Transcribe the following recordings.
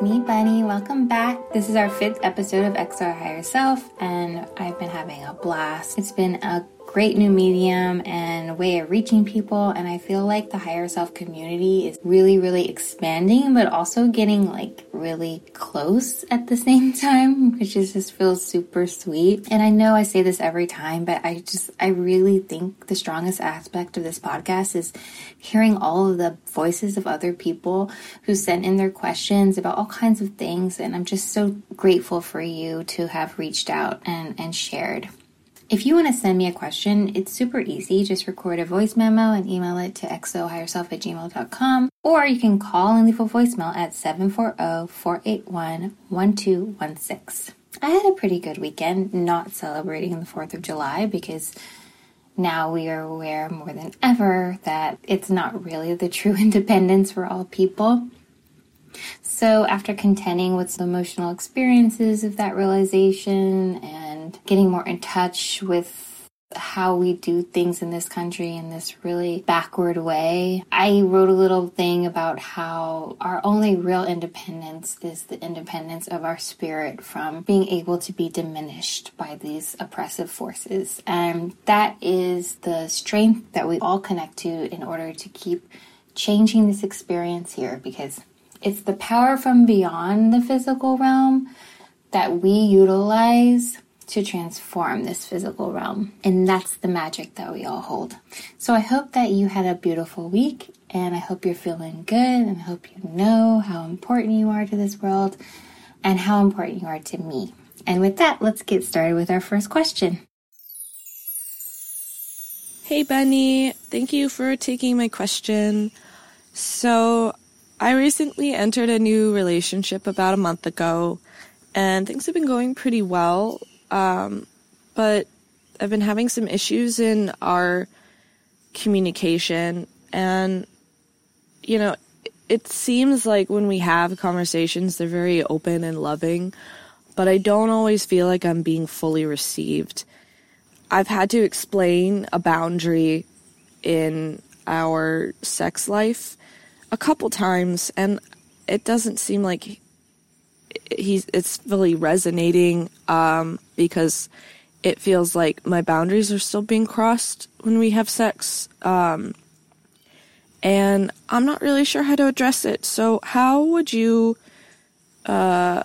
Me, Bunny. Welcome back. This is our fifth episode of XO Higher Self, and I've been having a blast. It's been a great new medium and way of reaching people, and I feel like the higher self community is really, really expanding, but also getting like really close at the same time, which is just feels super sweet. And I know I say this every time, but I just, I really think the strongest aspect of this podcast is hearing all of the voices of other people who sent in their questions about all kinds of things. And I'm just so grateful for you to have reached out and, and shared. If you want to send me a question, it's super easy. Just record a voice memo and email it to xohigherself at gmail.com. Or you can call and leave a voicemail at 740-481-1216. I had a pretty good weekend not celebrating the 4th of July because now we are aware more than ever that it's not really the true independence for all people. So, after contending with some emotional experiences of that realization and getting more in touch with how we do things in this country in this really backward way. I wrote a little thing about how our only real independence is the independence of our spirit from being able to be diminished by these oppressive forces. And that is the strength that we all connect to in order to keep changing this experience here because it's the power from beyond the physical realm that we utilize to transform this physical realm. And that's the magic that we all hold. So I hope that you had a beautiful week and I hope you're feeling good and I hope you know how important you are to this world and how important you are to me. And with that, let's get started with our first question. Hey, Benny. Thank you for taking my question. So, I recently entered a new relationship about a month ago, and things have been going pretty well. Um, but I've been having some issues in our communication, and you know, it seems like when we have conversations, they're very open and loving, but I don't always feel like I'm being fully received. I've had to explain a boundary in our sex life a couple times, and it doesn't seem like he's it's really resonating um, because it feels like my boundaries are still being crossed when we have sex. Um, and I'm not really sure how to address it. So, how would you, uh,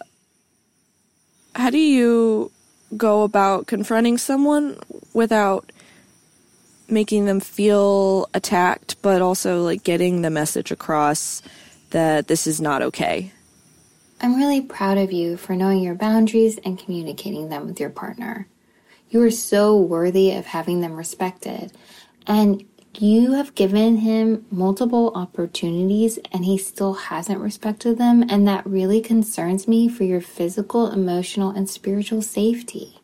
how do you go about confronting someone without making them feel attacked, but also like getting the message across that this is not okay? I'm really proud of you for knowing your boundaries and communicating them with your partner. You are so worthy of having them respected. And you have given him multiple opportunities and he still hasn't respected them. And that really concerns me for your physical, emotional, and spiritual safety.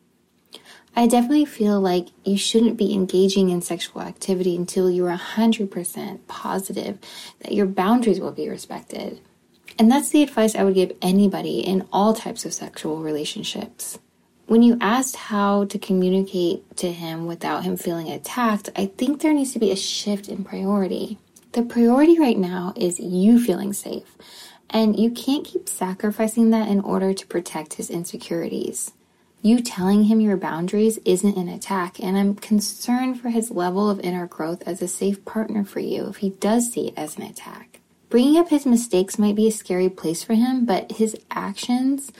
I definitely feel like you shouldn't be engaging in sexual activity until you're 100% positive that your boundaries will be respected. And that's the advice I would give anybody in all types of sexual relationships. When you asked how to communicate to him without him feeling attacked, I think there needs to be a shift in priority. The priority right now is you feeling safe, and you can't keep sacrificing that in order to protect his insecurities. You telling him your boundaries isn't an attack, and I'm concerned for his level of inner growth as a safe partner for you if he does see it as an attack. Bringing up his mistakes might be a scary place for him, but his actions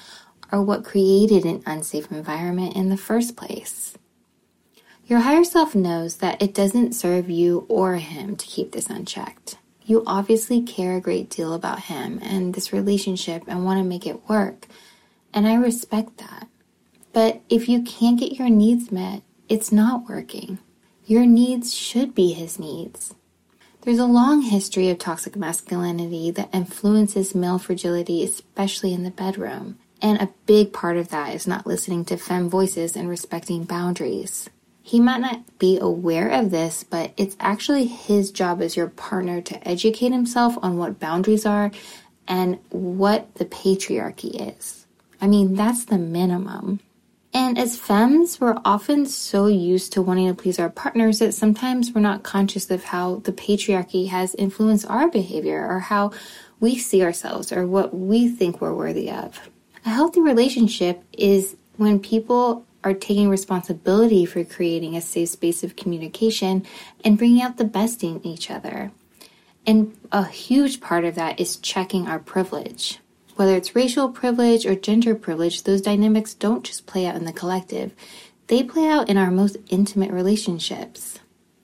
are what created an unsafe environment in the first place. Your higher self knows that it doesn't serve you or him to keep this unchecked. You obviously care a great deal about him and this relationship and want to make it work, and I respect that. But if you can't get your needs met, it's not working. Your needs should be his needs. There's a long history of toxic masculinity that influences male fragility, especially in the bedroom. And a big part of that is not listening to femme voices and respecting boundaries. He might not be aware of this, but it's actually his job as your partner to educate himself on what boundaries are and what the patriarchy is. I mean, that's the minimum. And as femmes, we're often so used to wanting to please our partners that sometimes we're not conscious of how the patriarchy has influenced our behavior or how we see ourselves or what we think we're worthy of. A healthy relationship is when people are taking responsibility for creating a safe space of communication and bringing out the best in each other. And a huge part of that is checking our privilege. Whether it's racial privilege or gender privilege, those dynamics don't just play out in the collective, they play out in our most intimate relationships.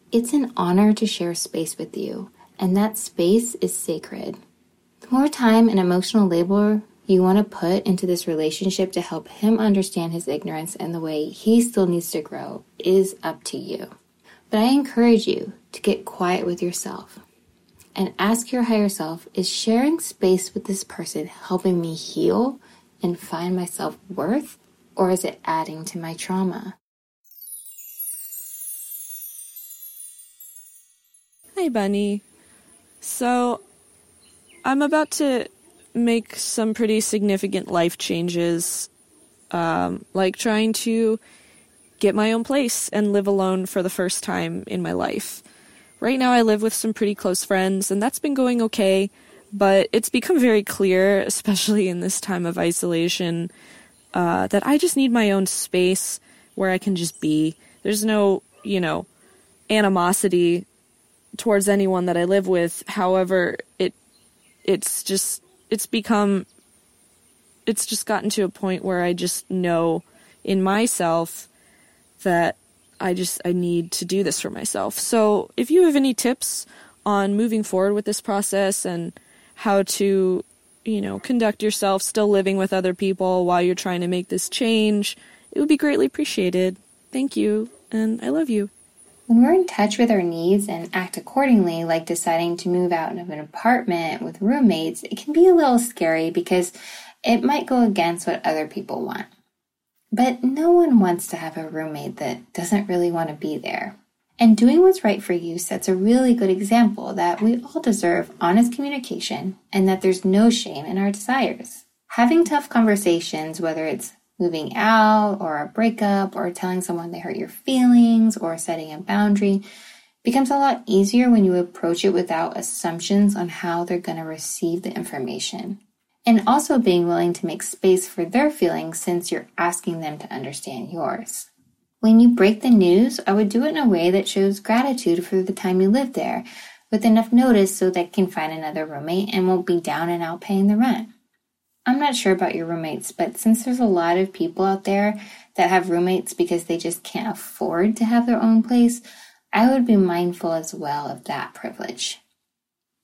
It's an honor to share space with you, and that space is sacred. The more time and emotional labor you want to put into this relationship to help him understand his ignorance and the way he still needs to grow is up to you. But I encourage you to get quiet with yourself and ask your higher self is sharing space with this person helping me heal and find my self worth, or is it adding to my trauma? Hi, Bunny. So, I'm about to make some pretty significant life changes, um, like trying to get my own place and live alone for the first time in my life. Right now, I live with some pretty close friends, and that's been going okay, but it's become very clear, especially in this time of isolation, uh, that I just need my own space where I can just be. There's no, you know, animosity towards anyone that I live with. However, it it's just it's become it's just gotten to a point where I just know in myself that I just I need to do this for myself. So, if you have any tips on moving forward with this process and how to, you know, conduct yourself still living with other people while you're trying to make this change, it would be greatly appreciated. Thank you, and I love you. When we're in touch with our needs and act accordingly, like deciding to move out of an apartment with roommates, it can be a little scary because it might go against what other people want. But no one wants to have a roommate that doesn't really want to be there. And doing what's right for you sets a really good example that we all deserve honest communication and that there's no shame in our desires. Having tough conversations, whether it's moving out or a breakup or telling someone they hurt your feelings or setting a boundary, becomes a lot easier when you approach it without assumptions on how they're going to receive the information and also being willing to make space for their feelings since you're asking them to understand yours. When you break the news, I would do it in a way that shows gratitude for the time you lived there, with enough notice so that they can find another roommate and won't be down and out paying the rent. I'm not sure about your roommates, but since there's a lot of people out there that have roommates because they just can't afford to have their own place, I would be mindful as well of that privilege.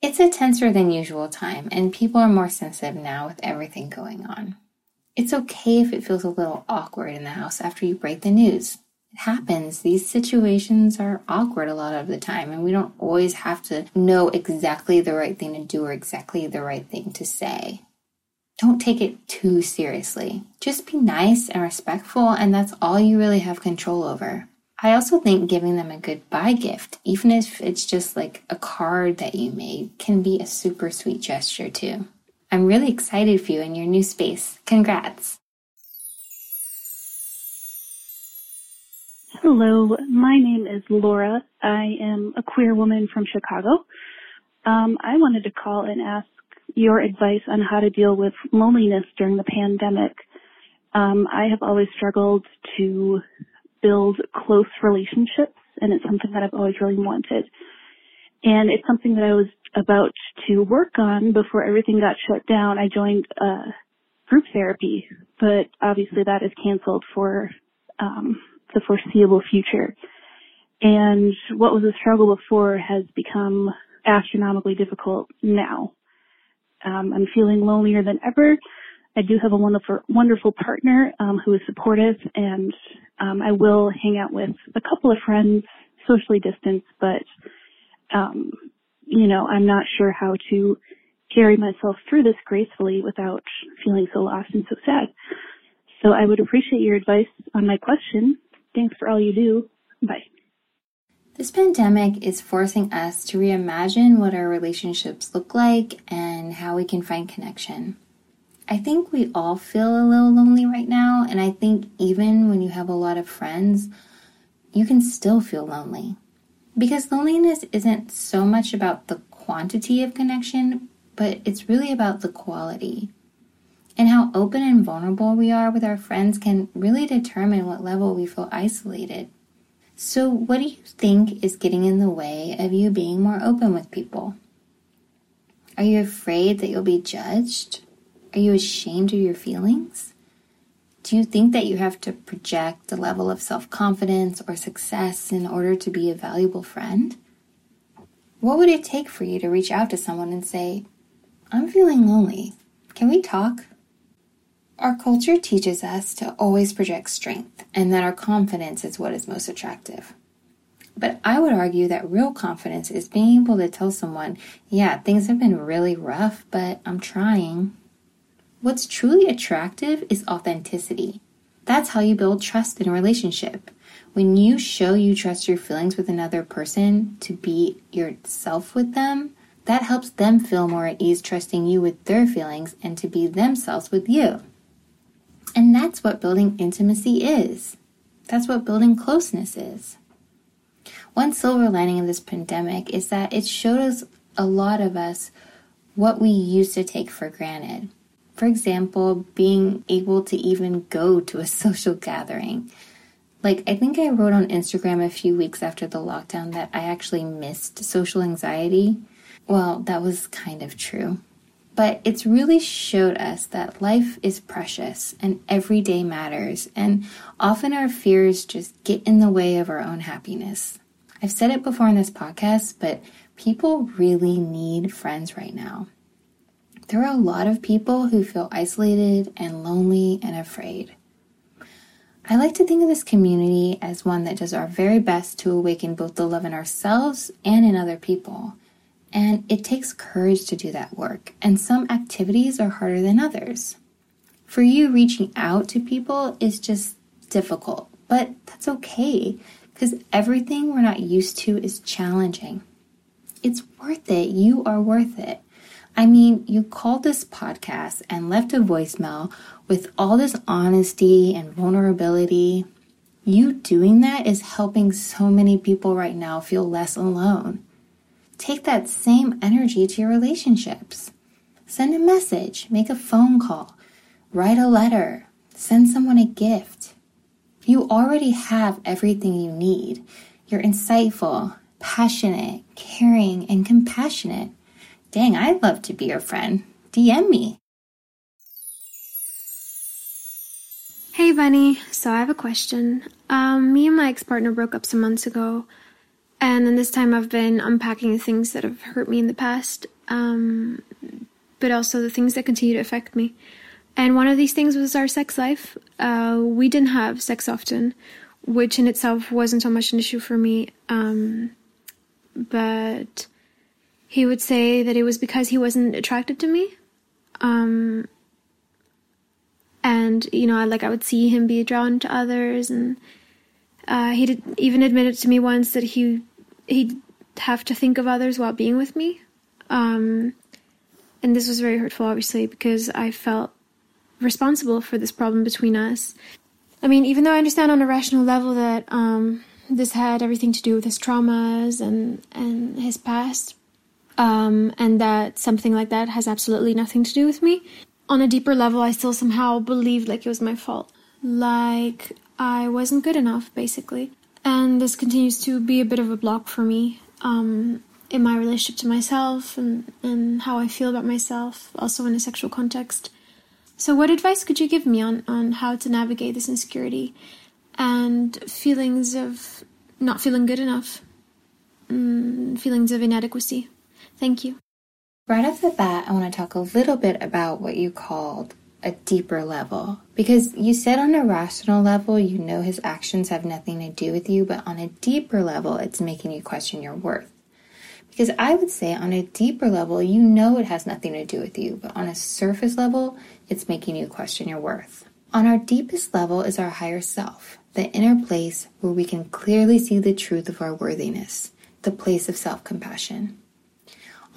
It's a tenser than usual time, and people are more sensitive now with everything going on. It's okay if it feels a little awkward in the house after you break the news. It happens. These situations are awkward a lot of the time, and we don't always have to know exactly the right thing to do or exactly the right thing to say. Don't take it too seriously. Just be nice and respectful, and that's all you really have control over. I also think giving them a goodbye gift, even if it's just like a card that you made, can be a super sweet gesture too. I'm really excited for you in your new space. Congrats! Hello, my name is Laura. I am a queer woman from Chicago. Um, I wanted to call and ask your advice on how to deal with loneliness during the pandemic. Um, I have always struggled to build close relationships and it's something that I've always really wanted. And it's something that I was about to work on before everything got shut down. I joined uh, group therapy, but obviously that is canceled for um, the foreseeable future. And what was a struggle before has become astronomically difficult now. Um, I'm feeling lonelier than ever. I do have a wonderful, wonderful partner um, who is supportive, and um, I will hang out with a couple of friends socially distance, but, um, you know, I'm not sure how to carry myself through this gracefully without feeling so lost and so sad. So I would appreciate your advice on my question. Thanks for all you do. Bye. This pandemic is forcing us to reimagine what our relationships look like and how we can find connection. I think we all feel a little lonely right now, and I think even when you have a lot of friends, you can still feel lonely. Because loneliness isn't so much about the quantity of connection, but it's really about the quality. And how open and vulnerable we are with our friends can really determine what level we feel isolated. So, what do you think is getting in the way of you being more open with people? Are you afraid that you'll be judged? Are you ashamed of your feelings? Do you think that you have to project a level of self confidence or success in order to be a valuable friend? What would it take for you to reach out to someone and say, I'm feeling lonely. Can we talk? Our culture teaches us to always project strength and that our confidence is what is most attractive. But I would argue that real confidence is being able to tell someone, yeah, things have been really rough, but I'm trying. What's truly attractive is authenticity. That's how you build trust in a relationship. When you show you trust your feelings with another person to be yourself with them, that helps them feel more at ease trusting you with their feelings and to be themselves with you. And that's what building intimacy is. That's what building closeness is. One silver lining of this pandemic is that it showed us a lot of us what we used to take for granted. For example, being able to even go to a social gathering. Like, I think I wrote on Instagram a few weeks after the lockdown that I actually missed social anxiety. Well, that was kind of true. But it's really showed us that life is precious and every day matters, and often our fears just get in the way of our own happiness. I've said it before in this podcast, but people really need friends right now. There are a lot of people who feel isolated and lonely and afraid. I like to think of this community as one that does our very best to awaken both the love in ourselves and in other people. And it takes courage to do that work, and some activities are harder than others. For you, reaching out to people is just difficult, but that's okay because everything we're not used to is challenging. It's worth it. You are worth it. I mean, you called this podcast and left a voicemail with all this honesty and vulnerability. You doing that is helping so many people right now feel less alone. Take that same energy to your relationships. Send a message, make a phone call, write a letter, send someone a gift. You already have everything you need. You're insightful, passionate, caring, and compassionate. Dang, I'd love to be your friend. DM me. Hey, Bunny. So I have a question. Um, me and my ex partner broke up some months ago, and in this time I've been unpacking the things that have hurt me in the past, um, but also the things that continue to affect me. And one of these things was our sex life. Uh, we didn't have sex often, which in itself wasn't so much an issue for me. Um, but he would say that it was because he wasn't attracted to me. Um, and you know, like I would see him be drawn to others, and uh, he did even admitted to me once that he he'd have to think of others while being with me. Um, and this was very hurtful, obviously, because I felt responsible for this problem between us. I mean, even though I understand on a rational level that um, this had everything to do with his traumas and and his past, um, and that something like that has absolutely nothing to do with me. On a deeper level, I still somehow believed like it was my fault. Like I wasn't good enough, basically. And this continues to be a bit of a block for me um, in my relationship to myself and, and how I feel about myself, also in a sexual context. So, what advice could you give me on, on how to navigate this insecurity and feelings of not feeling good enough, mm, feelings of inadequacy? Thank you. Right off the bat, I want to talk a little bit about what you called a deeper level. Because you said on a rational level, you know his actions have nothing to do with you, but on a deeper level, it's making you question your worth. Because I would say on a deeper level, you know it has nothing to do with you, but on a surface level, it's making you question your worth. On our deepest level is our higher self, the inner place where we can clearly see the truth of our worthiness, the place of self compassion.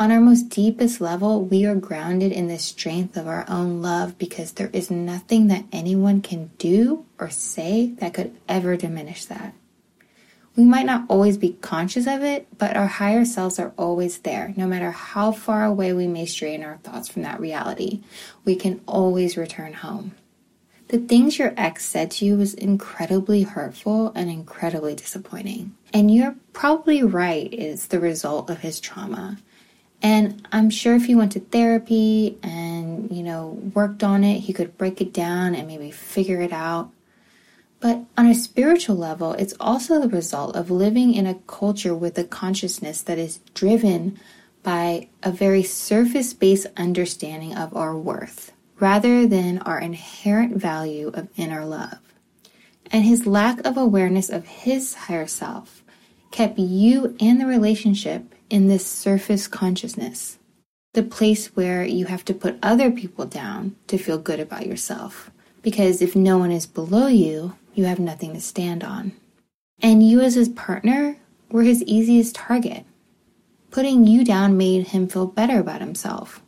On our most deepest level, we are grounded in the strength of our own love because there is nothing that anyone can do or say that could ever diminish that. We might not always be conscious of it, but our higher selves are always there. No matter how far away we may stray in our thoughts from that reality, we can always return home. The things your ex said to you was incredibly hurtful and incredibly disappointing. And you're probably right, it's the result of his trauma. And I'm sure if he went to therapy and, you know, worked on it, he could break it down and maybe figure it out. But on a spiritual level, it's also the result of living in a culture with a consciousness that is driven by a very surface based understanding of our worth rather than our inherent value of inner love. And his lack of awareness of his higher self kept you and the relationship in this surface consciousness, the place where you have to put other people down to feel good about yourself. Because if no one is below you, you have nothing to stand on. And you, as his partner, were his easiest target. Putting you down made him feel better about himself.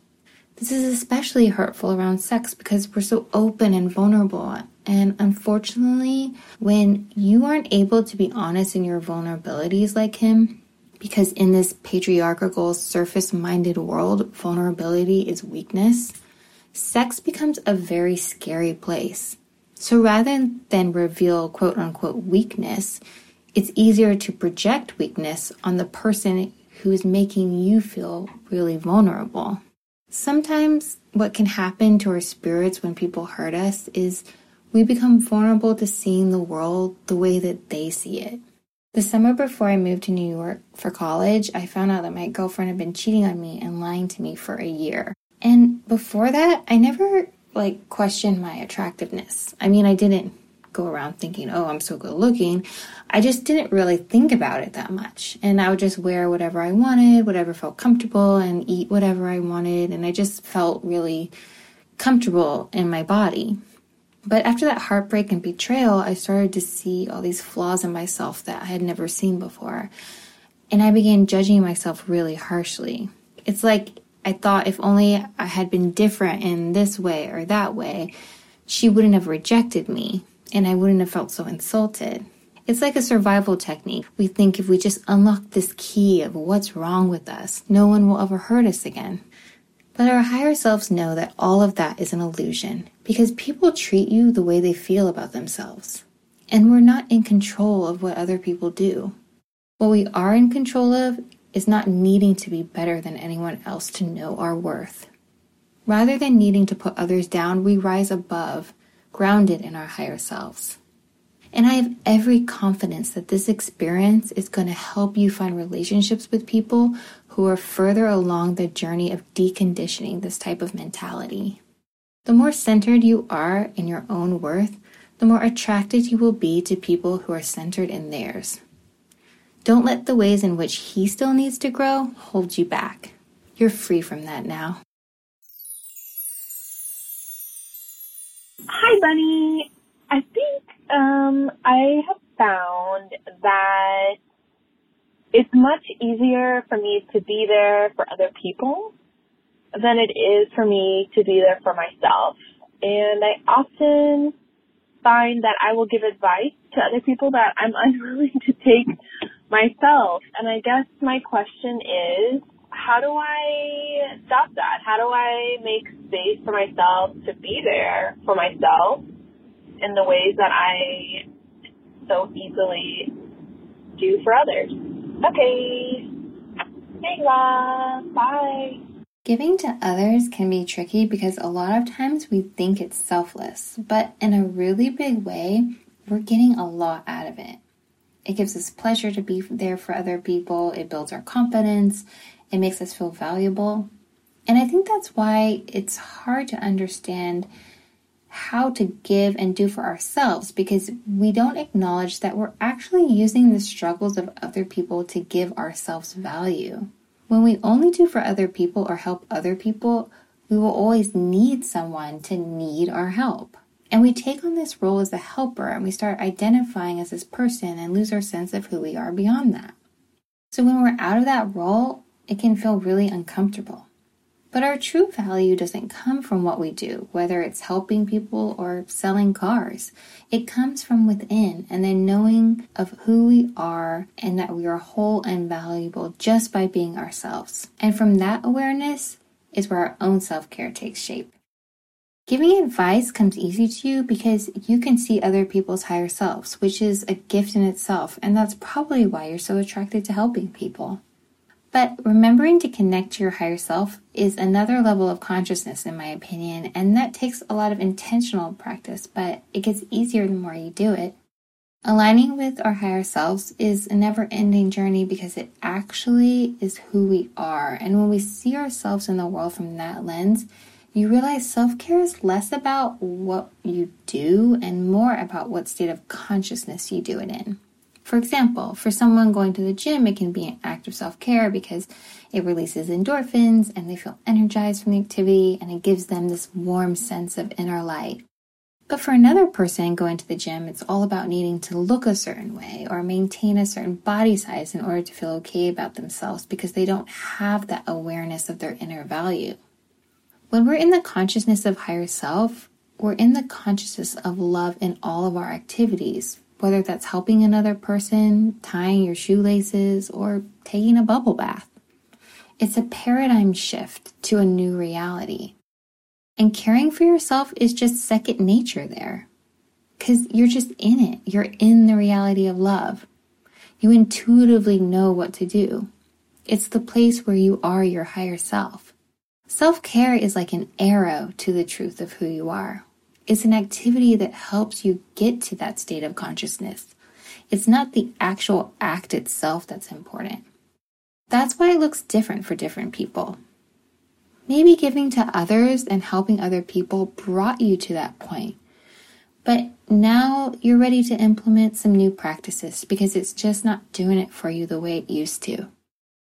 This is especially hurtful around sex because we're so open and vulnerable. And unfortunately, when you aren't able to be honest in your vulnerabilities like him, because in this patriarchal, surface minded world, vulnerability is weakness, sex becomes a very scary place. So rather than reveal quote unquote weakness, it's easier to project weakness on the person who is making you feel really vulnerable. Sometimes what can happen to our spirits when people hurt us is we become vulnerable to seeing the world the way that they see it. The summer before I moved to New York for college, I found out that my girlfriend had been cheating on me and lying to me for a year. And before that, I never like questioned my attractiveness. I mean, I didn't go around thinking, "Oh, I'm so good looking." I just didn't really think about it that much. And I would just wear whatever I wanted, whatever felt comfortable and eat whatever I wanted, and I just felt really comfortable in my body. But after that heartbreak and betrayal, I started to see all these flaws in myself that I had never seen before. And I began judging myself really harshly. It's like I thought if only I had been different in this way or that way, she wouldn't have rejected me and I wouldn't have felt so insulted. It's like a survival technique. We think if we just unlock this key of what's wrong with us, no one will ever hurt us again. But our higher selves know that all of that is an illusion because people treat you the way they feel about themselves. And we're not in control of what other people do. What we are in control of is not needing to be better than anyone else to know our worth. Rather than needing to put others down, we rise above, grounded in our higher selves. And I have every confidence that this experience is going to help you find relationships with people who are further along the journey of deconditioning this type of mentality. The more centered you are in your own worth, the more attracted you will be to people who are centered in theirs. Don't let the ways in which he still needs to grow hold you back. You're free from that now. Hi, Bunny. I think um, I have found that it's much easier for me to be there for other people than it is for me to be there for myself. And I often find that I will give advice to other people that I'm unwilling to take myself. And I guess my question is, how do I stop that? How do I make space for myself to be there for myself in the ways that I so easily do for others? Okay. Thanks, love. Bye. Giving to others can be tricky because a lot of times we think it's selfless, but in a really big way, we're getting a lot out of it. It gives us pleasure to be there for other people, it builds our confidence, it makes us feel valuable. And I think that's why it's hard to understand how to give and do for ourselves because we don't acknowledge that we're actually using the struggles of other people to give ourselves value. When we only do for other people or help other people, we will always need someone to need our help. And we take on this role as a helper and we start identifying as this person and lose our sense of who we are beyond that. So when we're out of that role, it can feel really uncomfortable. But our true value doesn't come from what we do, whether it's helping people or selling cars. It comes from within and then knowing of who we are and that we are whole and valuable just by being ourselves. And from that awareness is where our own self care takes shape. Giving advice comes easy to you because you can see other people's higher selves, which is a gift in itself, and that's probably why you're so attracted to helping people. But remembering to connect to your higher self is another level of consciousness, in my opinion, and that takes a lot of intentional practice, but it gets easier the more you do it. Aligning with our higher selves is a never ending journey because it actually is who we are. And when we see ourselves in the world from that lens, you realize self care is less about what you do and more about what state of consciousness you do it in. For example, for someone going to the gym, it can be an act of self care because it releases endorphins and they feel energized from the activity and it gives them this warm sense of inner light. But for another person going to the gym, it's all about needing to look a certain way or maintain a certain body size in order to feel okay about themselves because they don't have that awareness of their inner value. When we're in the consciousness of higher self, we're in the consciousness of love in all of our activities, whether that's helping another person, tying your shoelaces, or taking a bubble bath. It's a paradigm shift to a new reality. And caring for yourself is just second nature there. Because you're just in it. You're in the reality of love. You intuitively know what to do. It's the place where you are your higher self. Self care is like an arrow to the truth of who you are. It's an activity that helps you get to that state of consciousness. It's not the actual act itself that's important. That's why it looks different for different people. Maybe giving to others and helping other people brought you to that point. But now you're ready to implement some new practices because it's just not doing it for you the way it used to.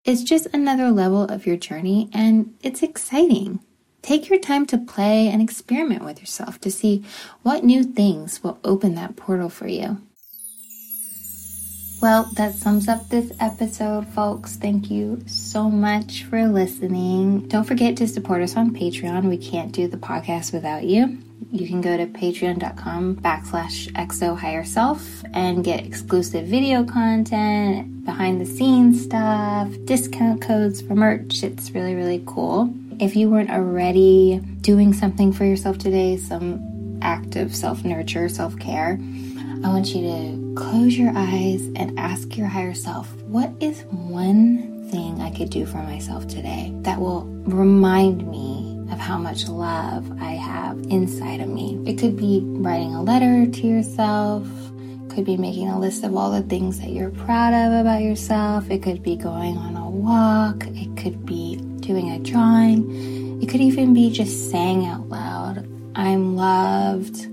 It's just another level of your journey and it's exciting. Take your time to play and experiment with yourself to see what new things will open that portal for you. Well, that sums up this episode, folks. Thank you so much for listening. Don't forget to support us on Patreon. We can't do the podcast without you. You can go to patreon.com backslash xo higher self and get exclusive video content, behind the scenes stuff, discount codes for merch. It's really, really cool. If you weren't already doing something for yourself today, some act of self nurture, self care, I want you to close your eyes and ask your higher self, what is one thing I could do for myself today that will remind me of how much love I have inside of me? It could be writing a letter to yourself, could be making a list of all the things that you're proud of about yourself. It could be going on a walk. It could be doing a drawing. It could even be just saying out loud, I'm loved.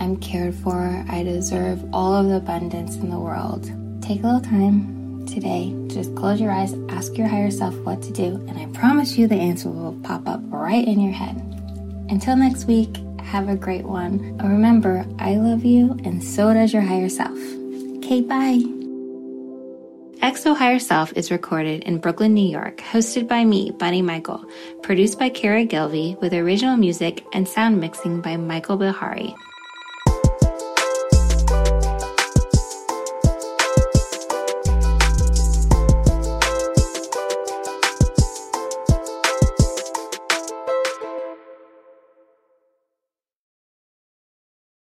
I'm cared for. I deserve all of the abundance in the world. Take a little time today. Just close your eyes, ask your higher self what to do, and I promise you the answer will pop up right in your head. Until next week, have a great one. Remember, I love you, and so does your higher self. Okay, bye. XO Higher Self is recorded in Brooklyn, New York, hosted by me, Bunny Michael, produced by Kara Gilvey, with original music and sound mixing by Michael Bihari.